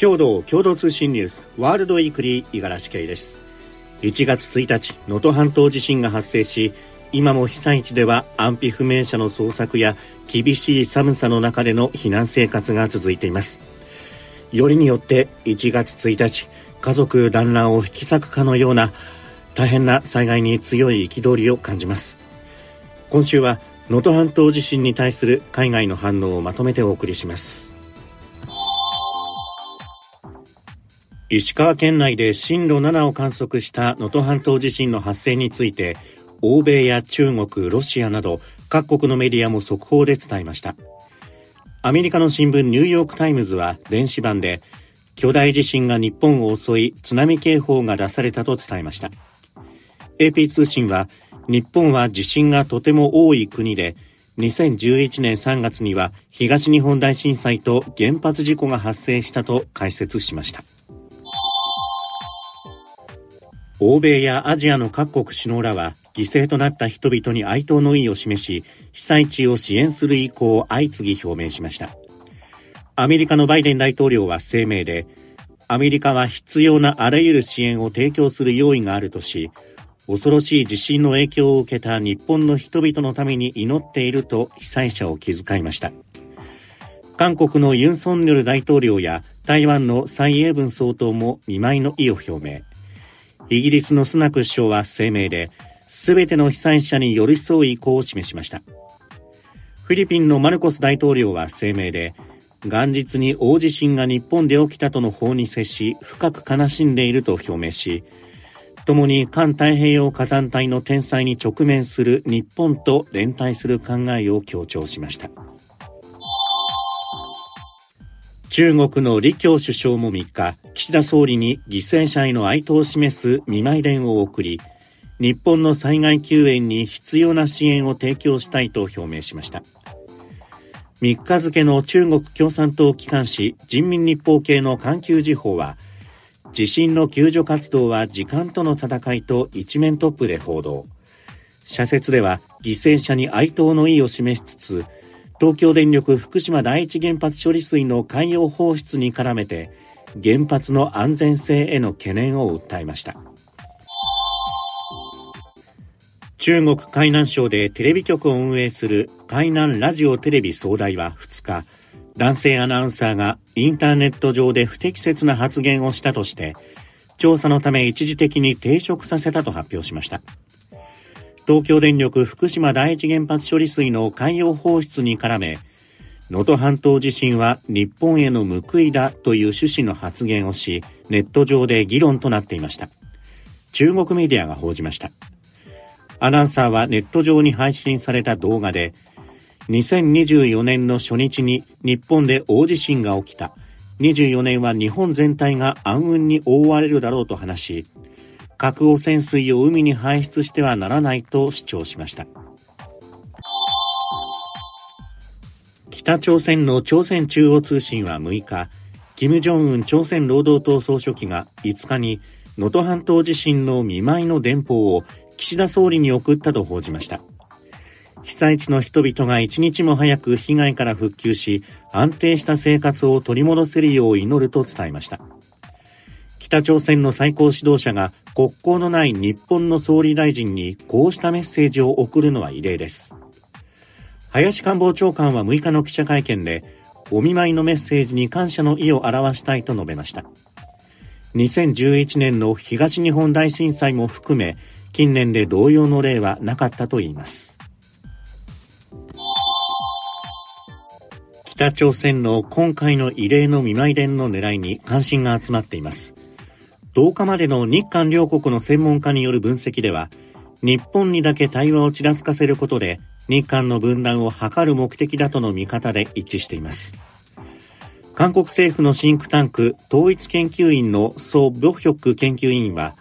共同共同通信ニュースワールドウィークリー五十嵐圭です。1月1日能登半島地震が発生し今も被災地では安否不明者の捜索や厳しい寒さの中での避難生活が続いています。よりによって1月1日家族団らんを引き裂くかのような大変な災害に強い憤りを感じます。今週は能登半島地震に対する海外の反応をまとめてお送りします。石川県内で震度7を観測した能登半島地震の発生について欧米や中国、ロシアなど各国のメディアも速報で伝えました。アメリカの新聞ニューヨークタイムズは電子版で巨大地震が日本を襲い津波警報が出されたと伝えました。AP 通信は日本は地震がとても多い国で2011年3月には東日本大震災と原発事故が発生したと解説しました。欧米やアジアの各国首脳らは犠牲となった人々に哀悼の意を示し被災地を支援する意向を相次ぎ表明しました。アメリカのバイデン大統領は声明でアメリカは必要なあらゆる支援を提供する用意があるとし恐ろしい地震の影響を受けた日本の人々のために祈っていると被災者を気遣いました。韓国のユン・ソンニョル大統領や台湾の蔡英文総統も見舞いの意を表明。イギリスのスナク首相は声明で、すべての被災者に寄り添う意向を示しました。フィリピンのマルコス大統領は声明で、元日に大地震が日本で起きたとの報に接し、深く悲しんでいると表明し、共に環太平洋火山帯の天災に直面する日本と連帯する考えを強調しました。中国の李強首相も3日、岸田総理に犠牲者への哀悼を示す見舞い電を送り、日本の災害救援に必要な支援を提供したいと表明しました。3日付の中国共産党機関紙人民日報系の環球時報は、地震の救助活動は時間との戦いと一面トップで報道。社説では犠牲者に哀悼の意を示しつつ、東京電力福島第一原発処理水の海洋放出に絡めて原発の安全性への懸念を訴えました。中国海南省でテレビ局を運営する海南ラジオテレビ総代は2日男性アナウンサーがインターネット上で不適切な発言をしたとして調査のため一時的に停職させたと発表しました。東京電力福島第一原発処理水の海洋放出に絡め、能登半島地震は日本への報いだという趣旨の発言をし、ネット上で議論となっていました。中国メディアが報じました。アナウンサーはネット上に配信された動画で、2024年の初日に日本で大地震が起きた。24年は日本全体が暗雲に覆われるだろうと話し、核汚染水を海に排出してはならないと主張しました。北朝鮮の朝鮮中央通信は6日金正恩朝鮮労働党総書記が5日に能登半島地震の見舞いの電報を岸田総理に送ったと報じました。被災地の人々が一日も早く被害から復旧し安定した生活を取り戻せるよう祈ると伝えました。北朝鮮の最高指導者が国交のない日本の総理大臣にこうしたメッセージを送るのは異例です。林官房長官は6日の記者会見で、お見舞いのメッセージに感謝の意を表したいと述べました。2011年の東日本大震災も含め、近年で同様の例はなかったといいます。北朝鮮の今回の異例の見舞い伝の狙いに関心が集まっています。10日までの日韓両国の専門家による分析では、日本にだけ対話をちらつかせることで、日韓の分断を図る目的だとの見方で一致しています。韓国政府のシンクタンク統一研究院のソ・ボヒョク研究員は、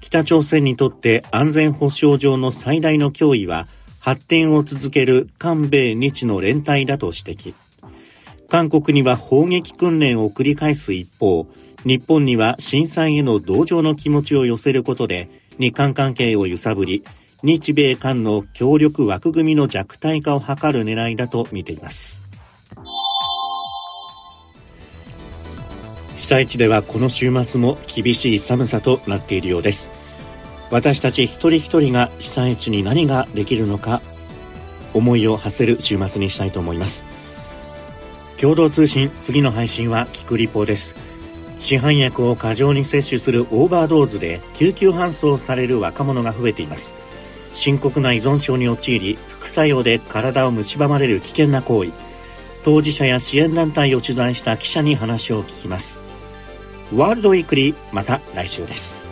北朝鮮にとって安全保障上の最大の脅威は、発展を続ける韓米日の連帯だと指摘。韓国には砲撃訓練を繰り返す一方、日本には震災への同情の気持ちを寄せることで日韓関係を揺さぶり日米韓の協力枠組みの弱体化を図る狙いだと見ています。被災地ではこの週末も厳しい寒さとなっているようです。私たち一人一人が被災地に何ができるのか思いを馳せる週末にしたいと思います。共同通信次の配信はキクリポです。市販薬を過剰に摂取するオーバードーズで救急搬送される若者が増えています。深刻な依存症に陥り副作用で体を蝕まれる危険な行為。当事者や支援団体を取材した記者に話を聞きます。ワールドウィークリーまた来週です。